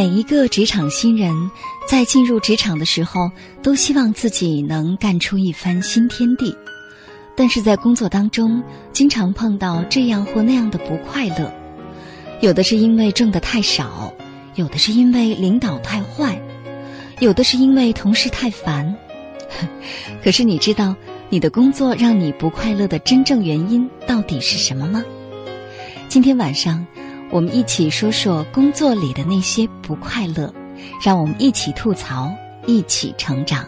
每一个职场新人，在进入职场的时候，都希望自己能干出一番新天地。但是在工作当中，经常碰到这样或那样的不快乐，有的是因为挣得太少，有的是因为领导太坏，有的是因为同事太烦。可是你知道，你的工作让你不快乐的真正原因到底是什么吗？今天晚上。我们一起说说工作里的那些不快乐，让我们一起吐槽，一起成长。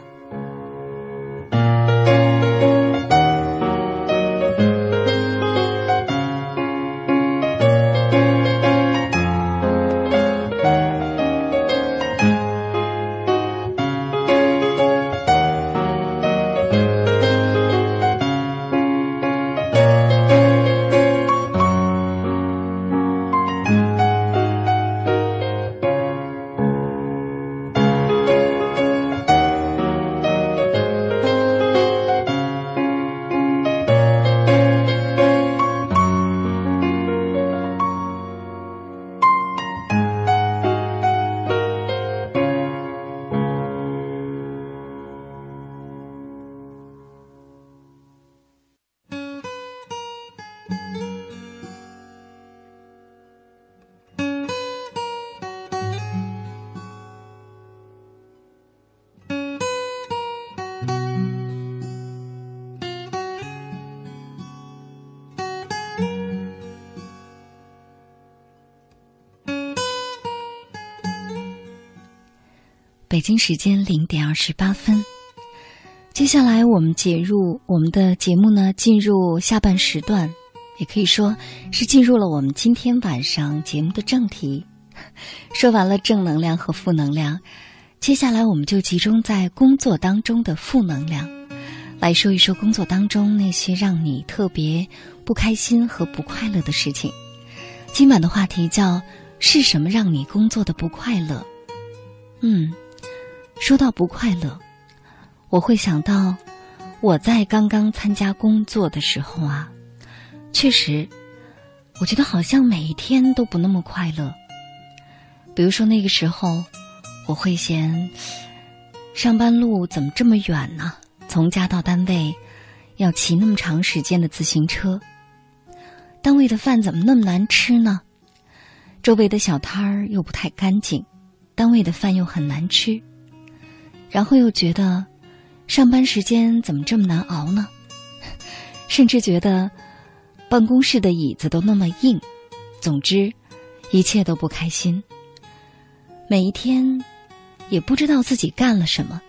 北京时间零点二十八分，接下来我们进入我们的节目呢，进入下半时段，也可以说是进入了我们今天晚上节目的正题。说完了正能量和负能量，接下来我们就集中在工作当中的负能量，来说一说工作当中那些让你特别不开心和不快乐的事情。今晚的话题叫“是什么让你工作的不快乐”？嗯。说到不快乐，我会想到我在刚刚参加工作的时候啊，确实，我觉得好像每一天都不那么快乐。比如说那个时候，我会嫌上班路怎么这么远呢？从家到单位要骑那么长时间的自行车，单位的饭怎么那么难吃呢？周围的小摊儿又不太干净，单位的饭又很难吃。然后又觉得，上班时间怎么这么难熬呢？甚至觉得办公室的椅子都那么硬。总之，一切都不开心。每一天也不知道自己干了什么，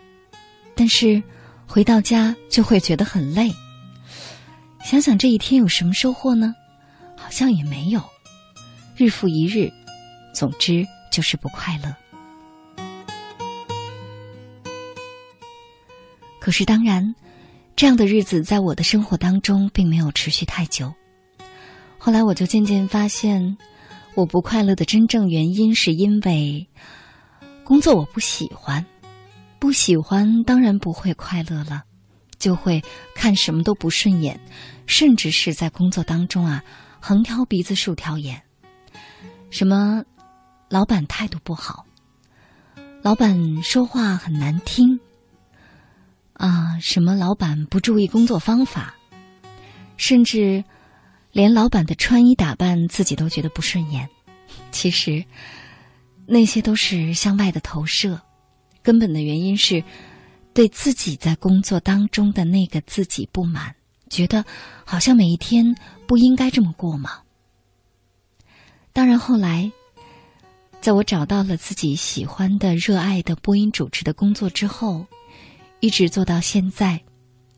但是回到家就会觉得很累。想想这一天有什么收获呢？好像也没有。日复一日，总之就是不快乐。可是，当然，这样的日子在我的生活当中并没有持续太久。后来，我就渐渐发现，我不快乐的真正原因是因为工作我不喜欢，不喜欢当然不会快乐了，就会看什么都不顺眼，甚至是在工作当中啊，横挑鼻子竖挑眼。什么，老板态度不好，老板说话很难听。啊，什么老板不注意工作方法，甚至连老板的穿衣打扮自己都觉得不顺眼。其实那些都是向外的投射，根本的原因是对自己在工作当中的那个自己不满，觉得好像每一天不应该这么过嘛。当然后来在我找到了自己喜欢的、热爱的播音主持的工作之后，一直做到现在。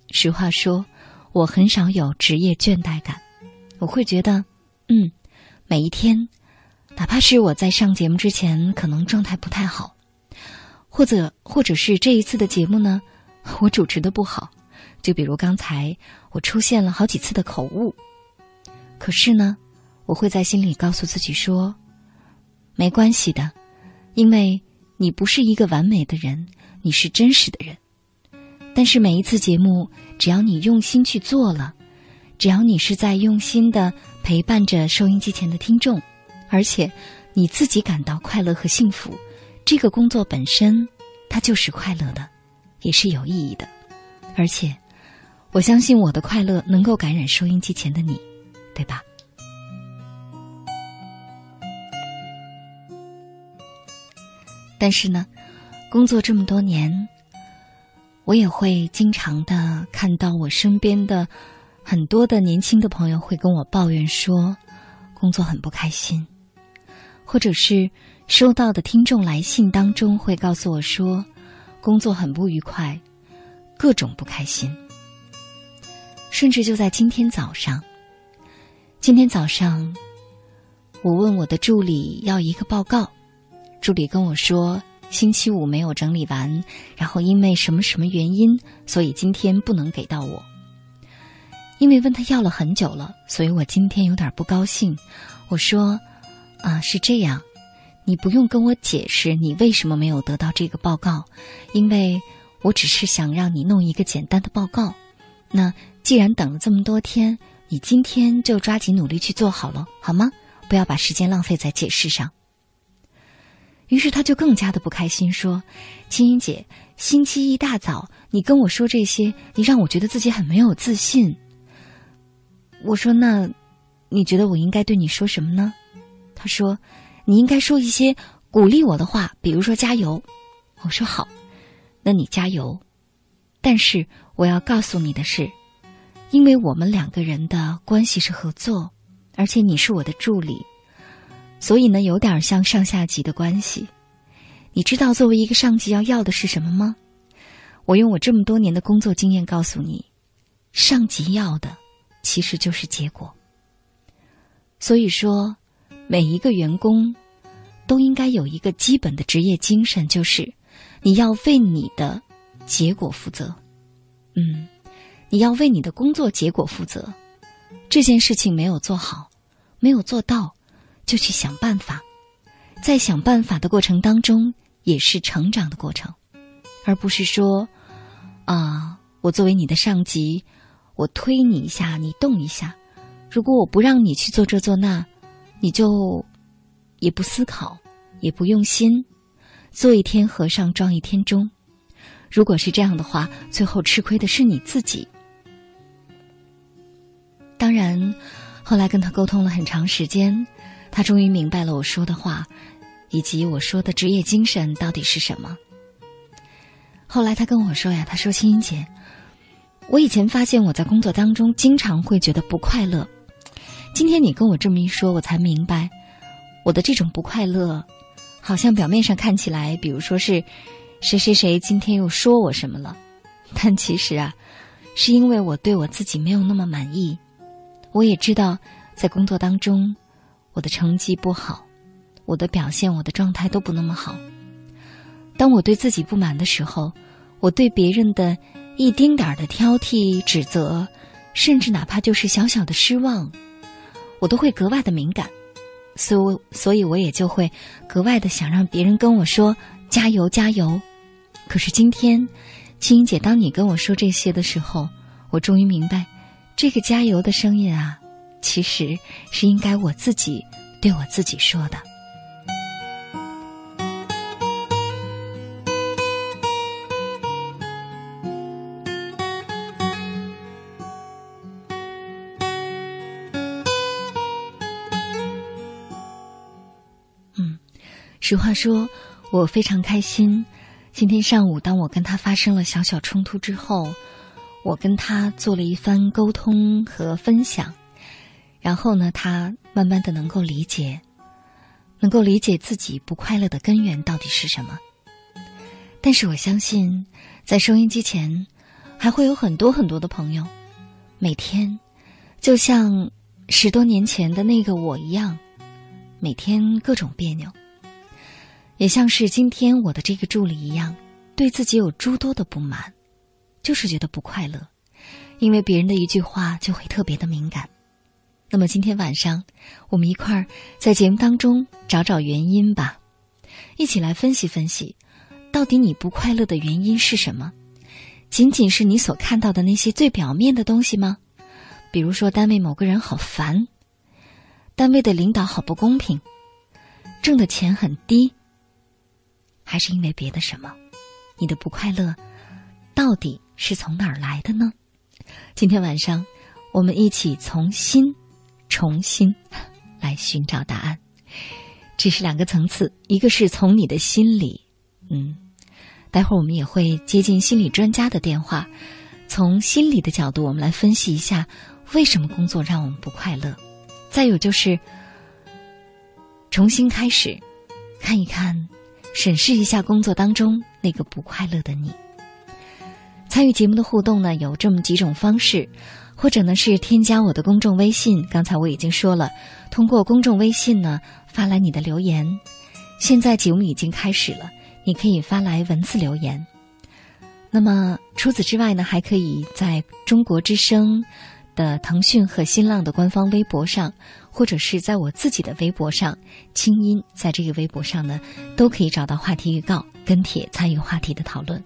实话说，我很少有职业倦怠感。我会觉得，嗯，每一天，哪怕是我在上节目之前可能状态不太好，或者或者是这一次的节目呢，我主持的不好，就比如刚才我出现了好几次的口误，可是呢，我会在心里告诉自己说，没关系的，因为你不是一个完美的人，你是真实的人。但是每一次节目，只要你用心去做了。只要你是在用心的陪伴着收音机前的听众，而且你自己感到快乐和幸福，这个工作本身它就是快乐的，也是有意义的。而且我相信我的快乐能够感染收音机前的你，对吧？但是呢，工作这么多年，我也会经常的看到我身边的。很多的年轻的朋友会跟我抱怨说，工作很不开心，或者是收到的听众来信当中会告诉我说，工作很不愉快，各种不开心。甚至就在今天早上，今天早上，我问我的助理要一个报告，助理跟我说星期五没有整理完，然后因为什么什么原因，所以今天不能给到我。因为问他要了很久了，所以我今天有点不高兴。我说：“啊，是这样，你不用跟我解释你为什么没有得到这个报告，因为我只是想让你弄一个简单的报告。那既然等了这么多天，你今天就抓紧努力去做好了，好吗？不要把时间浪费在解释上。”于是他就更加的不开心，说：“青音姐，星期一大早你跟我说这些，你让我觉得自己很没有自信。”我说：“那，你觉得我应该对你说什么呢？”他说：“你应该说一些鼓励我的话，比如说加油。”我说：“好，那你加油。”但是我要告诉你的是，因为我们两个人的关系是合作，而且你是我的助理，所以呢，有点像上下级的关系。你知道作为一个上级要要的是什么吗？我用我这么多年的工作经验告诉你，上级要的。其实就是结果。所以说，每一个员工都应该有一个基本的职业精神，就是你要为你的结果负责。嗯，你要为你的工作结果负责。这件事情没有做好，没有做到，就去想办法。在想办法的过程当中，也是成长的过程，而不是说啊，我作为你的上级。我推你一下，你动一下。如果我不让你去做这做那，你就也不思考，也不用心，做一天和尚撞一天钟。如果是这样的话，最后吃亏的是你自己。当然，后来跟他沟通了很长时间，他终于明白了我说的话，以及我说的职业精神到底是什么。后来他跟我说呀，他说：“青音姐。”我以前发现我在工作当中经常会觉得不快乐，今天你跟我这么一说，我才明白，我的这种不快乐，好像表面上看起来，比如说是谁谁谁今天又说我什么了，但其实啊，是因为我对我自己没有那么满意。我也知道，在工作当中，我的成绩不好，我的表现，我的状态都不那么好。当我对自己不满的时候，我对别人的。一丁点儿的挑剔、指责，甚至哪怕就是小小的失望，我都会格外的敏感，所所以，我也就会格外的想让别人跟我说加油加油。可是今天，青音姐，当你跟我说这些的时候，我终于明白，这个加油的声音啊，其实是应该我自己对我自己说的。实话说，我非常开心。今天上午，当我跟他发生了小小冲突之后，我跟他做了一番沟通和分享，然后呢，他慢慢的能够理解，能够理解自己不快乐的根源到底是什么。但是我相信，在收音机前，还会有很多很多的朋友，每天就像十多年前的那个我一样，每天各种别扭，也像是今天我的这个助理一样，对自己有诸多的不满，就是觉得不快乐，因为别人的一句话就会特别的敏感。那么今天晚上，我们一块儿在节目当中找找原因吧，一起来分析分析。到底你不快乐的原因是什么？仅仅是你所看到的那些最表面的东西吗？比如说，单位某个人好烦，单位的领导好不公平，挣的钱很低，还是因为别的什么？你的不快乐到底是从哪儿来的呢？今天晚上，我们一起从心重新 来寻找答案。这是两个层次，一个是从你的心里，嗯。待会儿我们也会接近心理专家的电话，从心理的角度，我们来分析一下为什么工作让我们不快乐。再有就是重新开始，看一看，审视一下工作当中那个不快乐的你。参与节目的互动呢，有这么几种方式，或者呢是添加我的公众微信。刚才我已经说了，通过公众微信呢发来你的留言。现在节目已经开始了。你可以发来文字留言。那么除此之外呢，还可以在中国之声的腾讯和新浪的官方微博上，或者是在我自己的微博上“清音”在这个微博上呢，都可以找到话题预告，跟帖参与话题的讨论。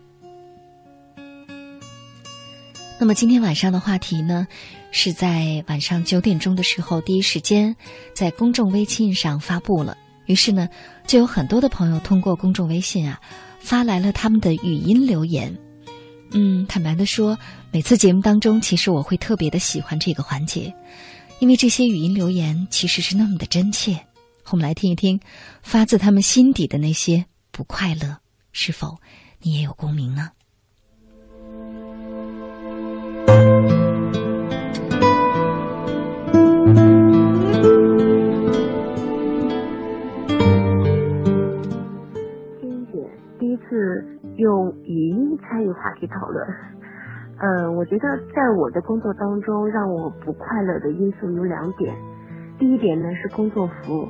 那么今天晚上的话题呢，是在晚上九点钟的时候第一时间在公众微信上发布了。于是呢，就有很多的朋友通过公众微信啊，发来了他们的语音留言。嗯，坦白的说，每次节目当中，其实我会特别的喜欢这个环节，因为这些语音留言其实是那么的真切。我们来听一听，发自他们心底的那些不快乐，是否你也有共鸣呢？是用语音参与话题讨论。嗯，我觉得在我的工作当中，让我不快乐的因素有两点。第一点呢是工作服，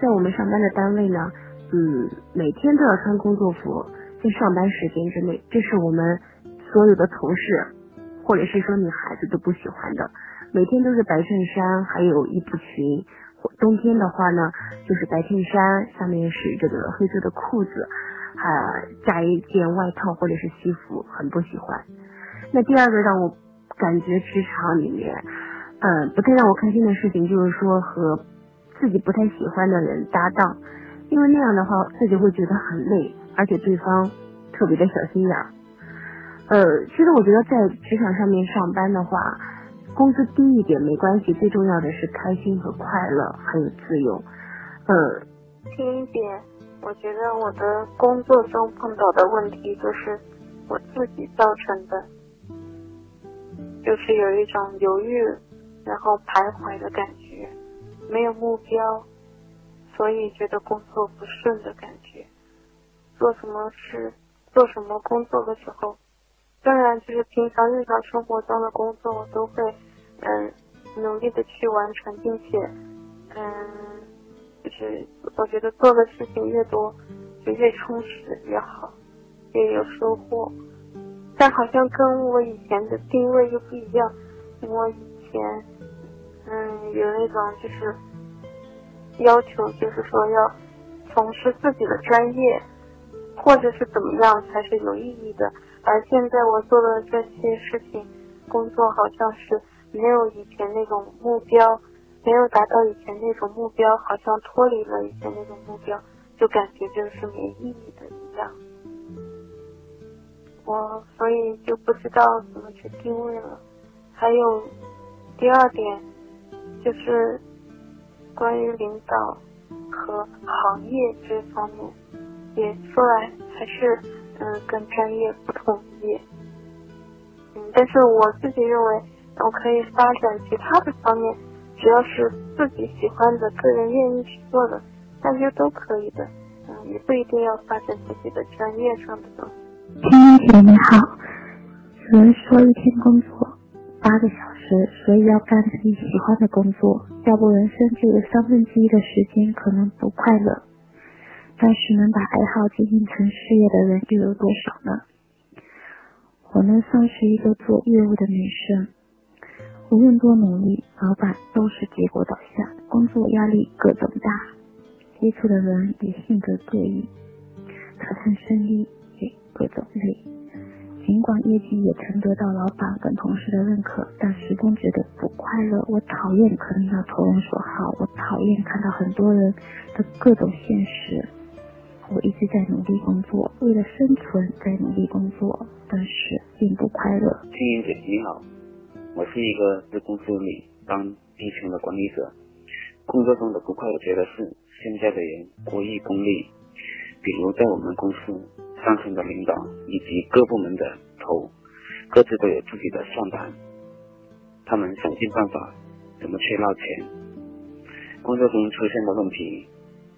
在我们上班的单位呢，嗯，每天都要穿工作服，在上班时间之内，这是我们所有的同事或者是说女孩子都不喜欢的。每天都是白衬衫，还有一步裙。冬天的话呢，就是白衬衫，下面是这个黑色的裤子。啊，加一件外套或者是西服，很不喜欢。那第二个让我感觉职场里面，嗯，不太让我开心的事情，就是说和自己不太喜欢的人搭档，因为那样的话自己会觉得很累，而且对方特别的小心眼儿。呃，其实我觉得在职场上面上班的话，工资低一点没关系，最重要的是开心和快乐，还有自由。呃，轻一点。我觉得我的工作中碰到的问题就是我自己造成的，就是有一种犹豫，然后徘徊的感觉，没有目标，所以觉得工作不顺的感觉。做什么事、做什么工作的时候，当然就是平常日常生活中的工作，我都会嗯努力的去完成，并且嗯。是我觉得做的事情越多，就越充实越好，越有收获。但好像跟我以前的定位又不一样。我以前，嗯，有那种就是要求，就是说要从事自己的专业，或者是怎么样才是有意义的。而现在我做的这些事情，工作好像是没有以前那种目标。没有达到以前那种目标，好像脱离了以前那种目标，就感觉就是没意义的一样。我所以就不知道怎么去定位了。还有第二点，就是关于领导和行业这方面，也说来还是嗯跟专业不统一。嗯，但是我自己认为，我可以发展其他的方面。只要是自己喜欢的、个人愿意去做的，大学都可以的，嗯，也不一定要发展自己的专业上的东西。青音姐你好，有人说一天工作八个小时，所以要干自己喜欢的工作，要不人生就有三分之一的时间可能不快乐。但是能把爱好经营成事业的人又有多少呢？我呢算是一个做业务的女生，无论多努力，老板都是结果导向，工作压力各种大，接触的人也性格各异，谈谈生意也各种累。尽管业绩也曾得到老板跟同事的认可，但始终觉得不快乐。我讨厌可能要投人所好，我讨厌看到很多人的各种现实。我一直在努力工作，为了生存在努力工作，但是并不快乐。经营者你好，我是一个在公司里当低层的管理者，工作中的不快，我觉得是现在的人过于功利。比如在我们公司，上层的领导以及各部门的头，各自都有自己的算盘，他们想尽办法怎么去捞钱。工作中出现的问题。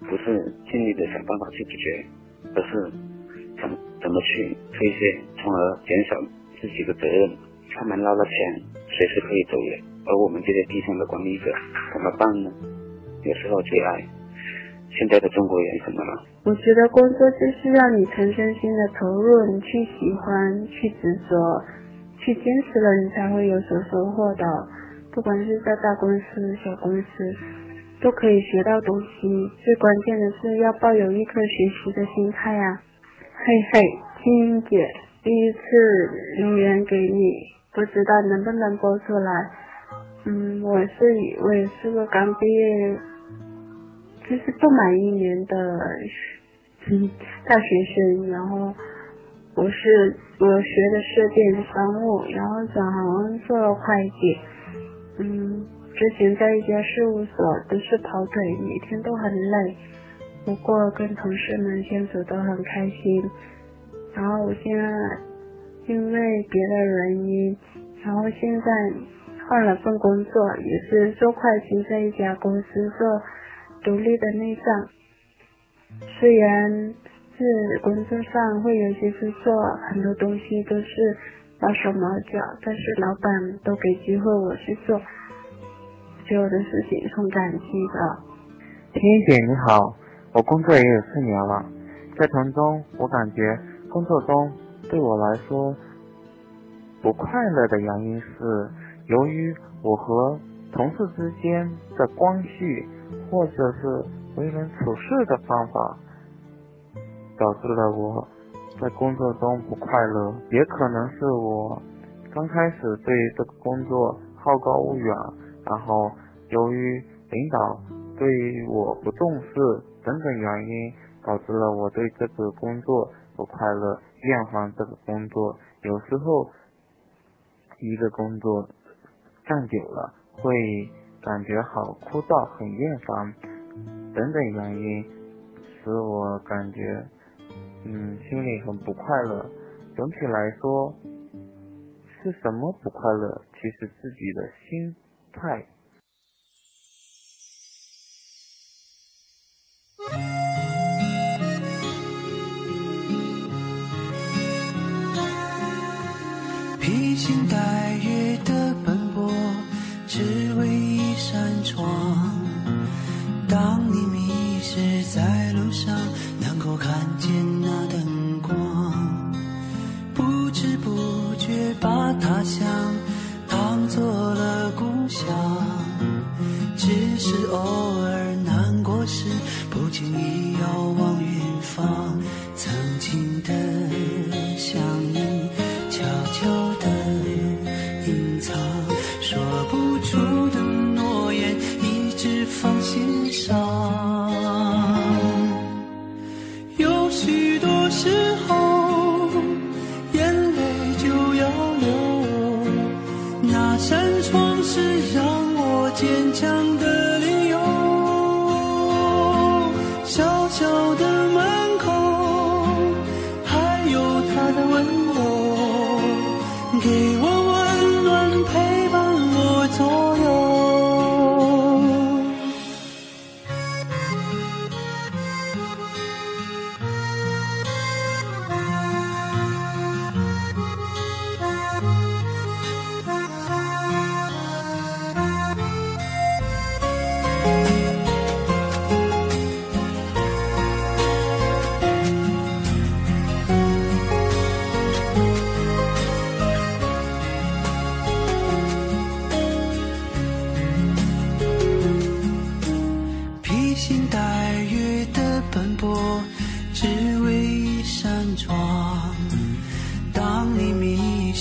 不是尽力的想办法去解决，而是怎么怎么去推卸，从而减少自己的责任。他们捞了钱，随时可以走人，而我们这些低层的管理者怎么办呢？有时候最爱现在的中国人怎么了？我觉得工作就是让你全身心的投入，你去喜欢，去执着，去坚持了，你才会有所收获的。不管是在大公司、小公司。都可以学到东西，最关键的是要抱有一颗学习的心态呀！嘿嘿，青姐，第一次留言给你，不知道能不能播出来。嗯，我是我也是个刚毕业，就是不满一年的大学生，然后我是我学的是电子商务，然后转行做了会计，嗯。之前在一家事务所都是跑腿，每天都很累，不过跟同事们相处都很开心。然后我现在别的原因，然后现在换了份工作，也是做会计，在一家公司做独立的内账。虽然是工作上会有些事做，很多东西都是毛手毛脚，但是老板都给机会我去做。所有的事情很感激的，天姐你好，我工作也有四年了，在从中我感觉工作中对我来说不快乐的原因是，由于我和同事之间的关系，或者是为人处事的方法，导致了我在工作中不快乐，也可能是我刚开始对这个工作好高骛远。然后，由于领导对我不重视等等原因，导致了我对这个工作不快乐，厌烦这个工作。有时候，一个工作干久了，会感觉好枯燥，很厌烦，等等原因，使我感觉，嗯，心里很不快乐。总体来说，是什么不快乐？其实自己的心。态。偶尔难过时，不经意遥望远方，曾经的相遇，悄悄的隐藏，说不出的诺言，一直放心上。有许多时候，眼泪就要流，那扇窗。是让我坚强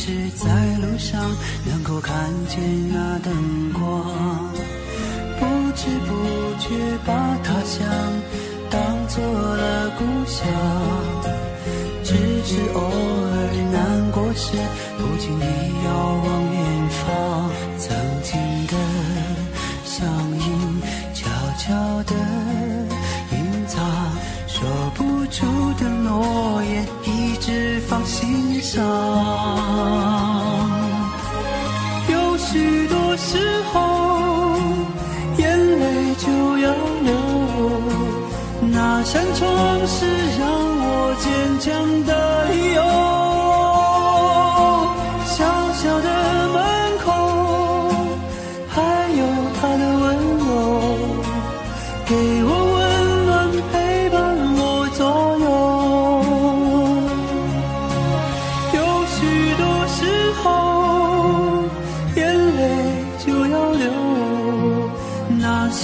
是在路上能够看见那灯光，不知不觉把他乡当做了故乡。只是偶尔难过时，不经意遥望远方，曾经的乡音悄悄地隐藏，说不出的诺言一直放心上。那扇窗是让我坚强的理由。小小的门口，还有他的温柔，给我温暖，陪伴我左右。有许多时候，眼泪就要流。那扇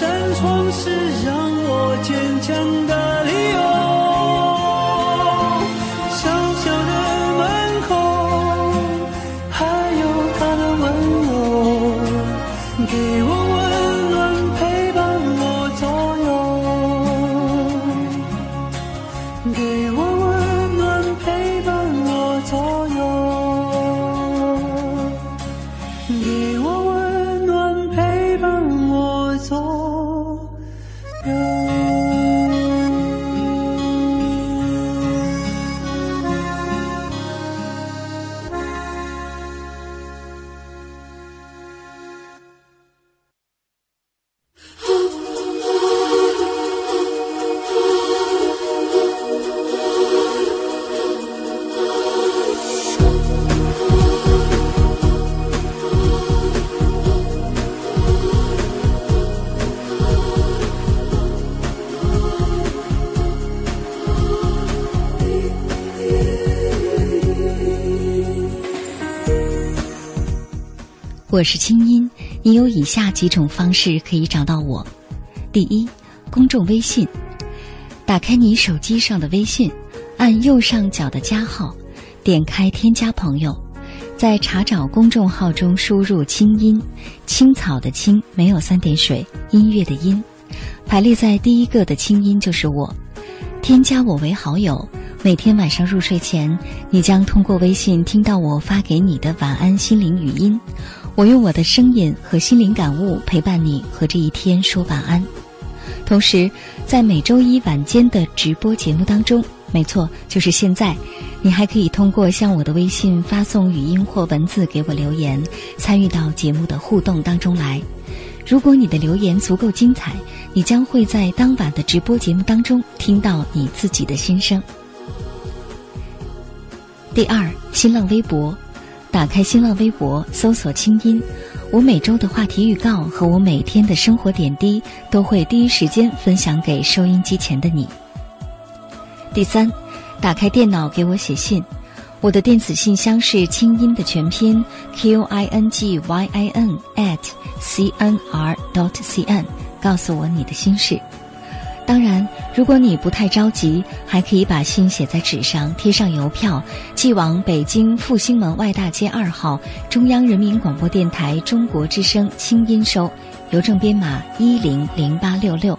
是让我坚强的理由。我是清音，你有以下几种方式可以找到我：第一，公众微信，打开你手机上的微信，按右上角的加号，点开添加朋友，在查找公众号中输入“清音”，青草的青没有三点水，音乐的音，排列在第一个的清音就是我，添加我为好友。每天晚上入睡前，你将通过微信听到我发给你的晚安心灵语音。我用我的声音和心灵感悟陪伴你和这一天说晚安。同时，在每周一晚间的直播节目当中，没错，就是现在，你还可以通过向我的微信发送语音或文字给我留言，参与到节目的互动当中来。如果你的留言足够精彩，你将会在当晚的直播节目当中听到你自己的心声。第二，新浪微博，打开新浪微博，搜索“清音”，我每周的话题预告和我每天的生活点滴都会第一时间分享给收音机前的你。第三，打开电脑给我写信，我的电子信箱是清音的全拼 q i n g y i n at c n r dot c n，告诉我你的心事。当然，如果你不太着急，还可以把信写在纸上，贴上邮票，寄往北京复兴门外大街二号中央人民广播电台中国之声清音收，邮政编码一零零八六六。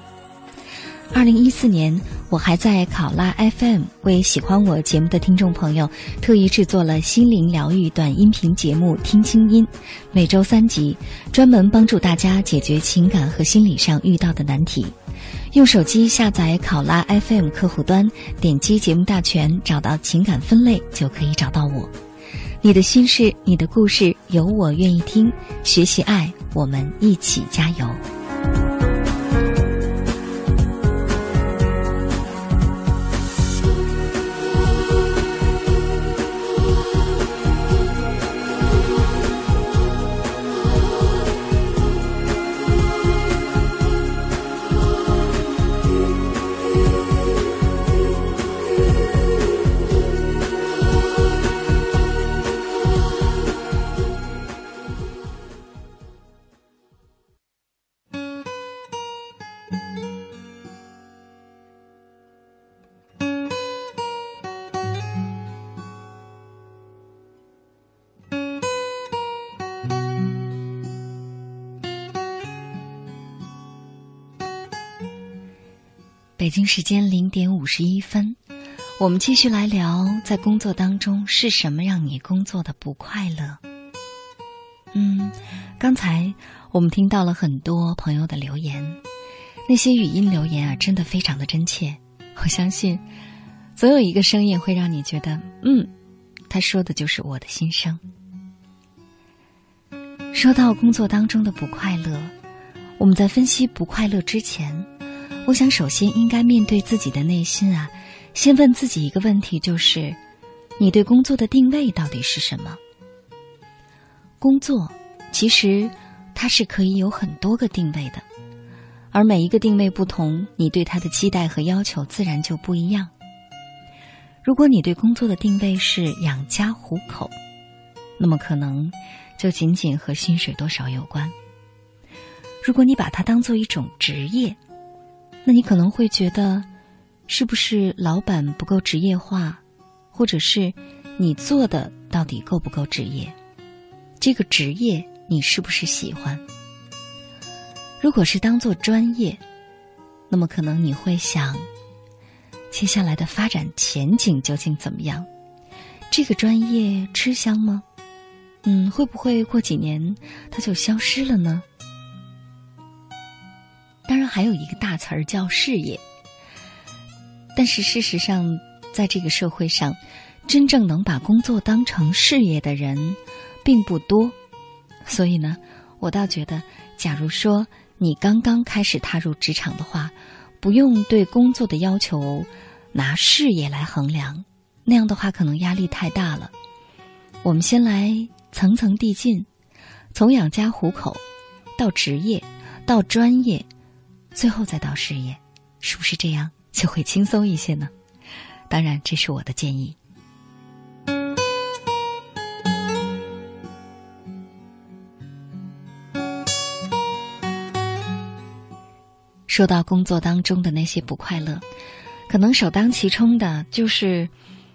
二零一四年，我还在考拉 FM 为喜欢我节目的听众朋友特意制作了心灵疗愈短音频节目《听清音》，每周三集，专门帮助大家解决情感和心理上遇到的难题。用手机下载考拉 FM 客户端，点击节目大全，找到情感分类就可以找到我。你的心事，你的故事，有我愿意听。学习爱，我们一起加油。北京时间零点五十一分，我们继续来聊，在工作当中是什么让你工作的不快乐？嗯，刚才我们听到了很多朋友的留言，那些语音留言啊，真的非常的真切。我相信，总有一个声音会让你觉得，嗯，他说的就是我的心声。说到工作当中的不快乐，我们在分析不快乐之前。我想，首先应该面对自己的内心啊，先问自己一个问题，就是：你对工作的定位到底是什么？工作其实它是可以有很多个定位的，而每一个定位不同，你对它的期待和要求自然就不一样。如果你对工作的定位是养家糊口，那么可能就仅仅和薪水多少有关。如果你把它当做一种职业，那你可能会觉得，是不是老板不够职业化，或者是你做的到底够不够职业？这个职业你是不是喜欢？如果是当做专业，那么可能你会想，接下来的发展前景究竟怎么样？这个专业吃香吗？嗯，会不会过几年它就消失了呢？还有一个大词儿叫事业。但是事实上，在这个社会上，真正能把工作当成事业的人并不多。所以呢，我倒觉得，假如说你刚刚开始踏入职场的话，不用对工作的要求拿事业来衡量，那样的话可能压力太大了。我们先来层层递进，从养家糊口到职业到专业。最后再到事业，是不是这样就会轻松一些呢？当然，这是我的建议。说到工作当中的那些不快乐，可能首当其冲的就是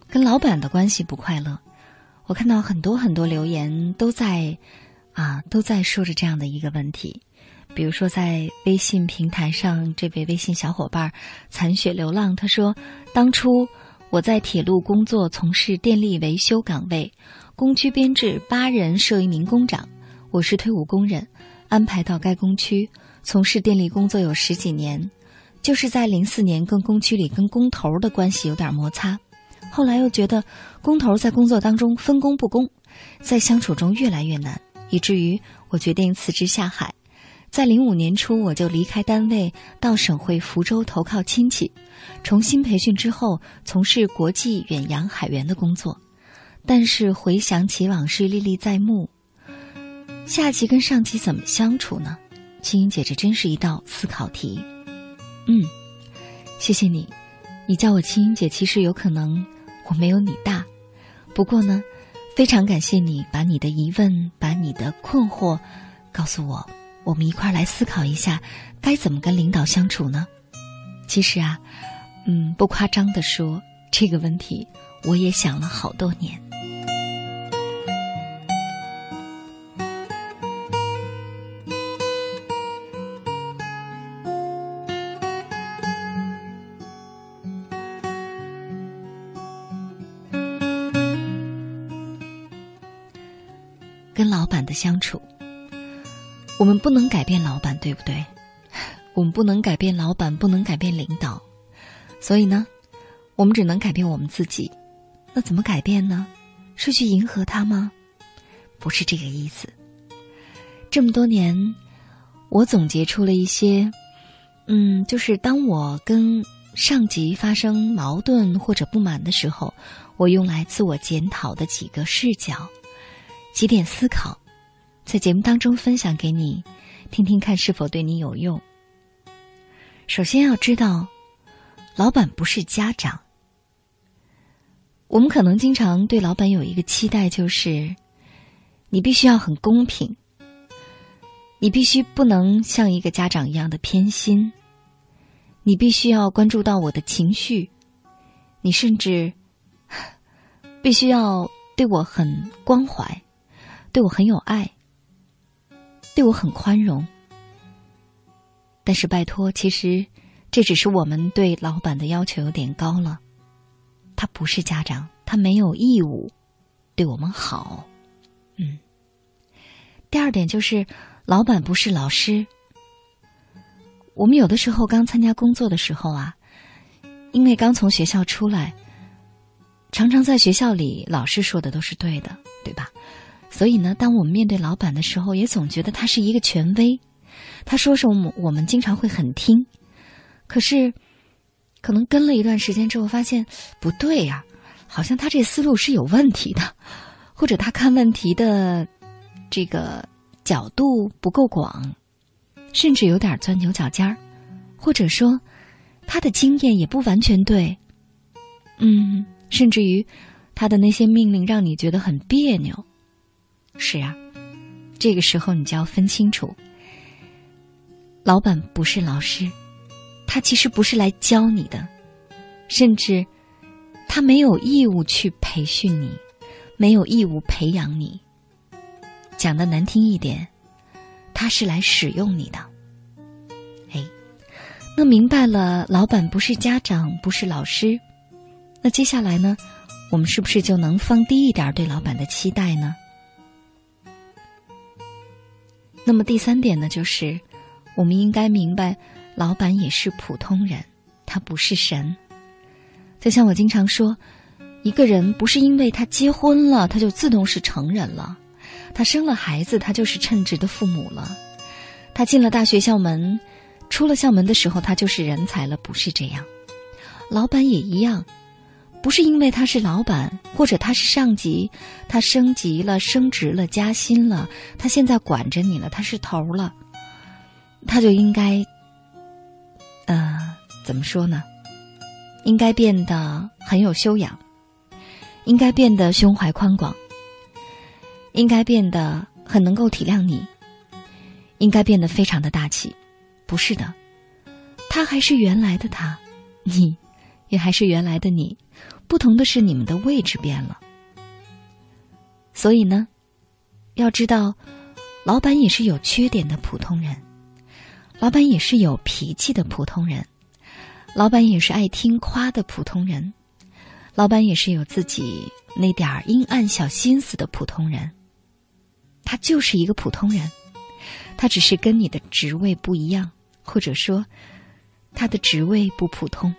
跟老板的关系不快乐。我看到很多很多留言都在啊都在说着这样的一个问题。比如说，在微信平台上，这位微信小伙伴“残雪流浪”他说：“当初我在铁路工作，从事电力维修岗位，工区编制八人，设一名工长。我是退伍工人，安排到该工区从事电力工作有十几年。就是在零四年，跟工区里跟工头的关系有点摩擦，后来又觉得工头在工作当中分工不公，在相处中越来越难，以至于我决定辞职下海。”在零五年初，我就离开单位，到省会福州投靠亲戚，重新培训之后，从事国际远洋海员的工作。但是回想起往事，历历在目。下级跟上级怎么相处呢？青音姐，这真是一道思考题。嗯，谢谢你，你叫我青音姐，其实有可能我没有你大。不过呢，非常感谢你把你的疑问、把你的困惑告诉我。我们一块来思考一下，该怎么跟领导相处呢？其实啊，嗯，不夸张的说，这个问题我也想了好多年。我们不能改变老板，对不对？我们不能改变老板，不能改变领导，所以呢，我们只能改变我们自己。那怎么改变呢？是去迎合他吗？不是这个意思。这么多年，我总结出了一些，嗯，就是当我跟上级发生矛盾或者不满的时候，我用来自我检讨的几个视角，几点思考。在节目当中分享给你，听听看是否对你有用。首先要知道，老板不是家长。我们可能经常对老板有一个期待，就是你必须要很公平，你必须不能像一个家长一样的偏心，你必须要关注到我的情绪，你甚至必须要对我很关怀，对我很有爱。对我很宽容，但是拜托，其实这只是我们对老板的要求有点高了。他不是家长，他没有义务对我们好。嗯。第二点就是，老板不是老师。我们有的时候刚参加工作的时候啊，因为刚从学校出来，常常在学校里老师说的都是对的，对吧？所以呢，当我们面对老板的时候，也总觉得他是一个权威，他说什么我们经常会很听。可是，可能跟了一段时间之后，发现不对呀，好像他这思路是有问题的，或者他看问题的这个角度不够广，甚至有点钻牛角尖儿，或者说他的经验也不完全对。嗯，甚至于他的那些命令让你觉得很别扭。是啊，这个时候你就要分清楚，老板不是老师。他其实不是来教你的，甚至他没有义务去培训你，没有义务培养你。讲的难听一点，他是来使用你的。哎，那明白了，老板不是家长，不是老师，那接下来呢，我们是不是就能放低一点对老板的期待呢？那么第三点呢，就是我们应该明白。老板也是普通人，他不是神。就像我经常说，一个人不是因为他结婚了，他就自动是成人了；他生了孩子，他就是称职的父母了；他进了大学校门，出了校门的时候，他就是人才了。不是这样，老板也一样，不是因为他是老板或者他是上级，他升级了、升职了、加薪了，他现在管着你了，他是头了，他就应该。呃，怎么说呢？应该变得很有修养，应该变得胸怀宽广，应该变得很能够体谅你，应该变得非常的大气。不是的，他还是原来的他，你也还是原来的你，不同的是你们的位置变了。所以呢，要知道，老板也是有缺点的普通人。老板也是有脾气的普通人，老板也是爱听夸的普通人，老板也是有自己那点儿阴暗小心思的普通人。他就是一个普通人，他只是跟你的职位不一样，或者说他的职位不普通。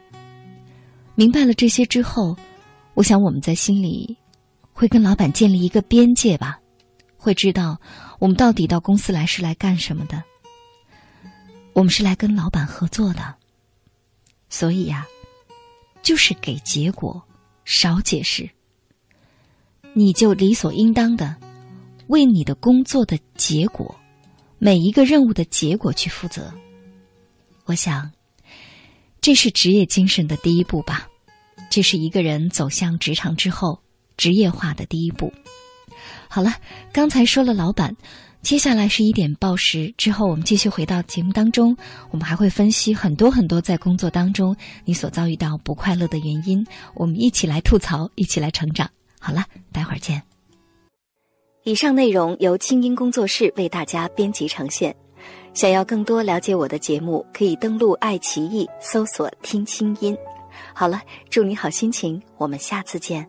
明白了这些之后，我想我们在心里会跟老板建立一个边界吧，会知道我们到底到公司来是来干什么的。我们是来跟老板合作的，所以呀，就是给结果，少解释。你就理所应当的为你的工作的结果，每一个任务的结果去负责。我想，这是职业精神的第一步吧，这是一个人走向职场之后职业化的第一步。好了，刚才说了老板。接下来是一点报时之后，我们继续回到节目当中。我们还会分析很多很多在工作当中你所遭遇到不快乐的原因。我们一起来吐槽，一起来成长。好了，待会儿见。以上内容由清音工作室为大家编辑呈现。想要更多了解我的节目，可以登录爱奇艺搜索“听清音”。好了，祝你好心情，我们下次见。